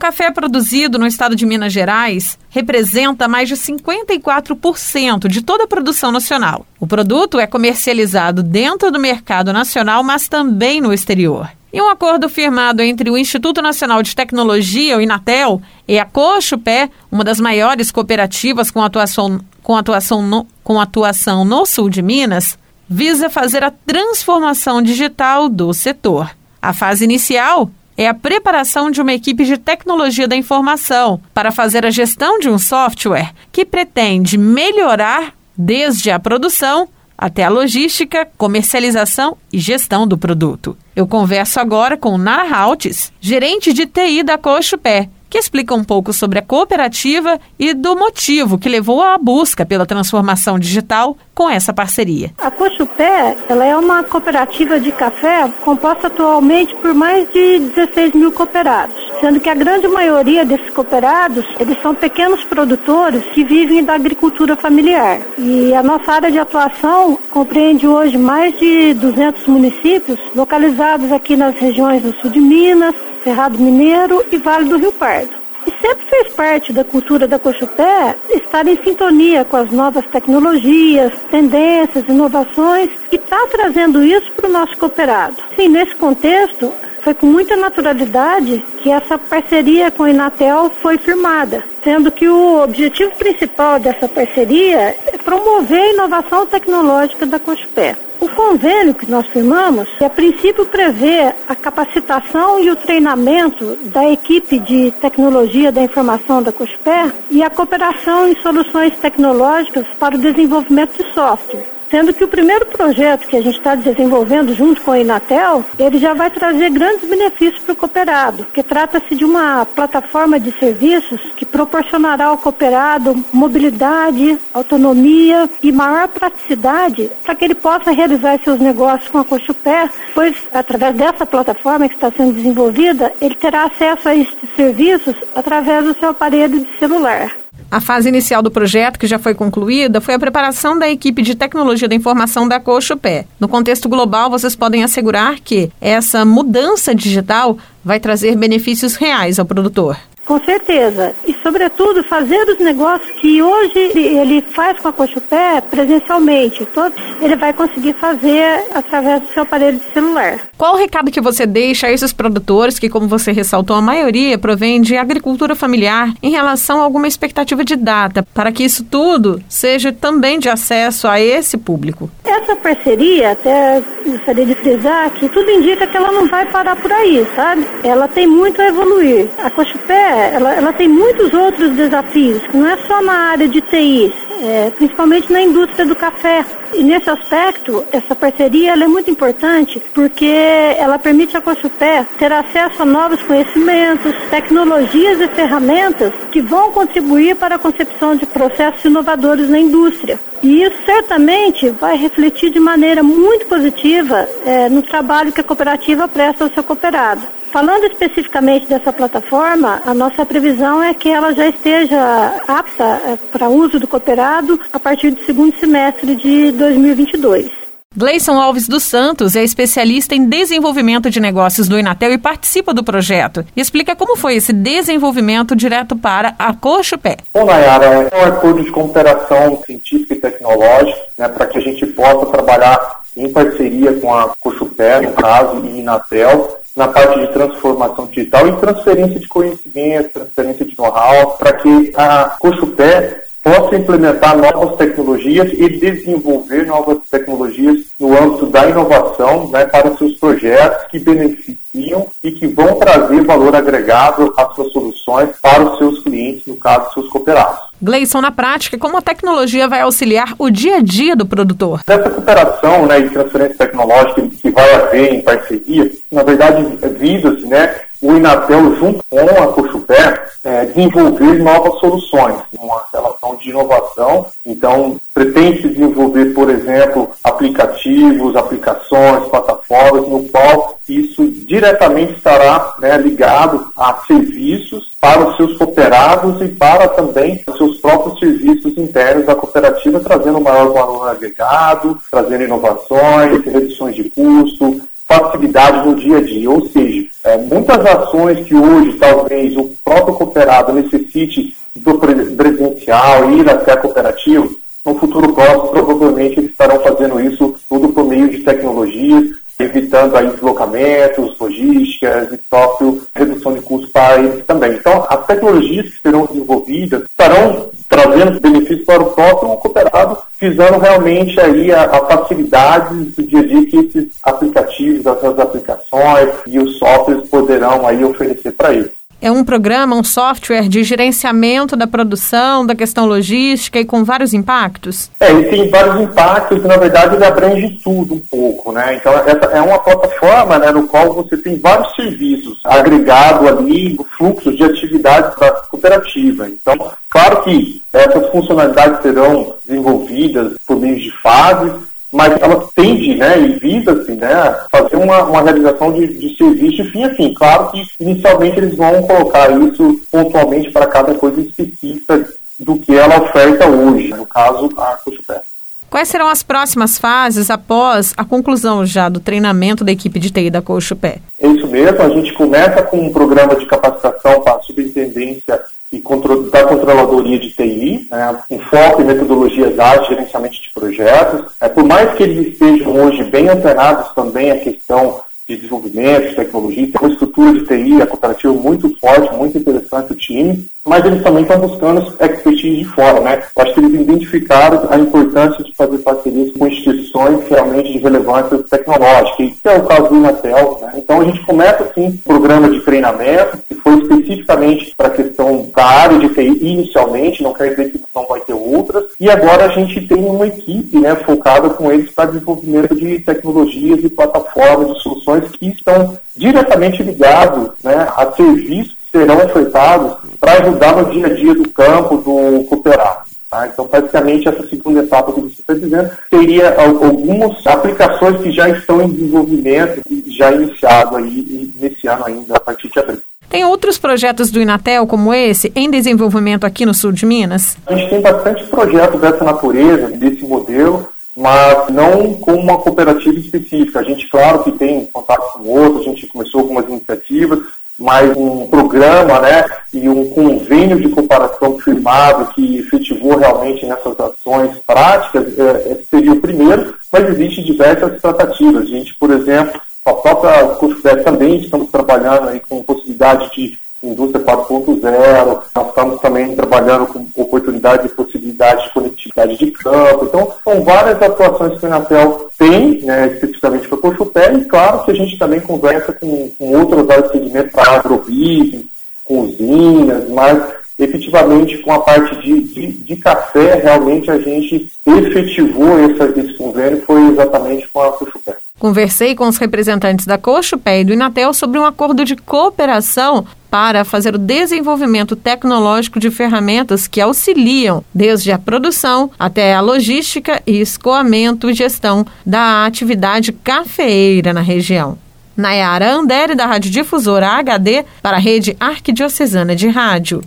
café produzido no estado de Minas Gerais representa mais de 54% de toda a produção nacional. O produto é comercializado dentro do mercado nacional, mas também no exterior. E um acordo firmado entre o Instituto Nacional de Tecnologia, o Inatel, e a Cochupé, uma das maiores cooperativas com atuação, com atuação, no, com atuação no sul de Minas, visa fazer a transformação digital do setor. A fase inicial é a preparação de uma equipe de tecnologia da informação para fazer a gestão de um software que pretende melhorar desde a produção até a logística, comercialização e gestão do produto. Eu converso agora com Nara Haltes, gerente de TI da Cochupé, que explica um pouco sobre a cooperativa e do motivo que levou à busca pela transformação digital com essa parceria. A Cochupé ela é uma cooperativa de café composta atualmente por mais de 16 mil cooperados, sendo que a grande maioria desses cooperados eles são pequenos produtores que vivem da agricultura familiar. E a nossa área de atuação compreende hoje mais de 200 municípios localizados aqui nas regiões do sul de Minas, Cerrado Mineiro e Vale do Rio Pardo. E sempre fez parte da cultura da Cochupé estar em sintonia com as novas tecnologias, tendências, inovações e está trazendo isso para o nosso cooperado. Sim, nesse contexto, foi com muita naturalidade que essa parceria com a Inatel foi firmada, sendo que o objetivo principal dessa parceria é promover a inovação tecnológica da Cochupé. O convênio que nós firmamos, a princípio prevê a capacitação e o treinamento da equipe de tecnologia da informação da COSPER e a cooperação em soluções tecnológicas para o desenvolvimento de software sendo que o primeiro projeto que a gente está desenvolvendo junto com a Inatel, ele já vai trazer grandes benefícios para o cooperado, que trata-se de uma plataforma de serviços que proporcionará ao cooperado mobilidade, autonomia e maior praticidade para que ele possa realizar seus negócios com a Cochupé, pois através dessa plataforma que está sendo desenvolvida, ele terá acesso a esses serviços através do seu aparelho de celular. A fase inicial do projeto, que já foi concluída, foi a preparação da equipe de tecnologia da informação da Cochupé. No contexto global, vocês podem assegurar que essa mudança digital vai trazer benefícios reais ao produtor. Com certeza. E, sobretudo, fazer os negócios que hoje ele faz com a Cochupé presencialmente. Todos ele vai conseguir fazer através do seu aparelho de celular. Qual o recado que você deixa a esses produtores que, como você ressaltou, a maioria provém de agricultura familiar em relação a alguma expectativa de data, para que isso tudo seja também de acesso a esse público? Essa parceria, até gostaria de frisar que tudo indica que ela não vai parar por aí, sabe? Ela tem muito a evoluir. A Cochupé ela, ela tem muitos outros desafios, não é só na área de TI, é, principalmente na indústria do café. E nesse aspecto, essa parceria é muito importante porque ela permite a Cochupé ter acesso a novos conhecimentos, tecnologias e ferramentas que vão contribuir para a concepção de processos inovadores na indústria. E isso certamente vai refletir de maneira muito positiva é, no trabalho que a cooperativa presta ao seu cooperado. Falando especificamente dessa plataforma, a nossa previsão é que ela já esteja apta é, para uso do cooperado a partir do segundo semestre de 2022. Gleison Alves dos Santos é especialista em desenvolvimento de negócios do Inatel e participa do projeto. Explica como foi esse desenvolvimento direto para a Cochupé. Bom, Nayara, é um acordo de cooperação científica e tecnológica né, para que a gente possa trabalhar em parceria com a Cochupé, no caso, e Inatel, na parte de transformação digital e transferência de conhecimento, transferência de know-how, para que a Cochupé possa implementar novas tecnologias e desenvolver novas tecnologias no âmbito da inovação né, para seus projetos que beneficiam e que vão trazer valor agregado às suas soluções para os seus clientes, no caso, seus cooperados. Gleison, na prática, como a tecnologia vai auxiliar o dia a dia do produtor? Essa cooperação né, e transferência tecnológica que vai haver em parceria, na verdade, visa-se né, o Inatel, junto com a Cochupé, é, desenvolver novas soluções, uma relação de inovação. Então, pretende desenvolver, por exemplo, aplicativos, aplicações, plataformas, no qual isso diretamente estará né, ligado a serviços para os seus cooperados e para também os seus próprios serviços internos da cooperativa, trazendo maior valor agregado, trazendo inovações, reduções de custo, facilidade no dia a dia. Ou seja, É, muitas ações que hoje talvez o próprio cooperado necessite do presencial, ir até a cooperativa, no futuro próximo provavelmente eles estarão fazendo isso tudo por meio de tecnologias, evitando aí deslocamentos, logísticas e próprio redução de custos para eles também. Então, as tecnologias que serão desenvolvidas estarão trazendo benefícios para o próprio cooperado, visando realmente aí a, a facilidade do dia a dia que esses aplicativos, essas aplicações e os softwares poderão aí oferecer para eles. É um programa, um software de gerenciamento da produção, da questão logística e com vários impactos? É, ele tem vários impactos na verdade, ele abrange tudo um pouco, né? Então, essa é uma plataforma né, no qual você tem vários serviços agregados ali, no fluxo de atividades da cooperativa. Então, claro que essas funcionalidades serão desenvolvidas por meio de fases, mas ela tende, né, e visa-se, né, fazer uma, uma realização de, de serviço de fim a fim. Claro que inicialmente eles vão colocar isso pontualmente para cada coisa específica do que ela oferta hoje, no caso, a Cochupé. Quais serão as próximas fases após a conclusão já do treinamento da equipe de TI da Cochupé? É isso mesmo, a gente começa com um programa de capacitação para a superintendência e da Controladoria de TI, né, com foco em metodologias ágeis, gerenciamento de projetos. É, por mais que eles estejam hoje bem antenados também à questão de desenvolvimento, de tecnologia, tem uma estrutura de TI, a cooperativa muito forte, muito interessante o time, mas eles também estão buscando expertise de fora, né? Eu acho que eles identificaram a importância de fazer parcerias com instituições realmente de relevância tecnológica, que é o caso do Inatel, né? Então a gente começa, assim, um programa de treinamento, que foi especificamente para a questão da área de TI inicialmente, não quer dizer que não vai ter outras, e agora a gente tem uma equipe, né, focada com eles para desenvolvimento de tecnologias e plataformas de soluções que estão diretamente ligados, né, a serviços que serão ofertados para ajudar no dia a dia do campo, do cooperado. Tá? Então, praticamente, essa segunda etapa que você está dizendo teria algumas aplicações que já estão em desenvolvimento e já iniciado aí, nesse ano ainda, a partir de abril. Tem outros projetos do Inatel como esse em desenvolvimento aqui no sul de Minas? A gente tem bastante projetos dessa natureza, desse modelo, mas não com uma cooperativa específica. A gente, claro, que tem contato com outros, a gente começou algumas iniciativas, mas um programa né, e um convênio de comparação firmado que efetivou realmente nessas ações práticas é, é seria o primeiro, mas existem diversas tratativas. A gente, por exemplo, a própria Cusfed também estamos trabalhando aí com possibilidade de indústria 4.0, nós estamos também trabalhando com oportunidade e possibilidade de conectividade de campo. Então, são várias atuações que o Inatel tem, né, especificamente para o Cochupé, e claro que a gente também conversa com, com outras áreas de segmento para agrobusiness, cozinhas, mas efetivamente com a parte de, de, de, café, realmente a gente efetivou essa, esse convênio, foi exatamente com a Cochupé. Conversei com os representantes da Cochupé e do Inatel sobre um acordo de cooperação para fazer o desenvolvimento tecnológico de ferramentas que auxiliam desde a produção até a logística e escoamento e gestão da atividade cafeeira na região. Nayara Andere, da Rádio Difusora HD, para a Rede Arquidiocesana de Rádio.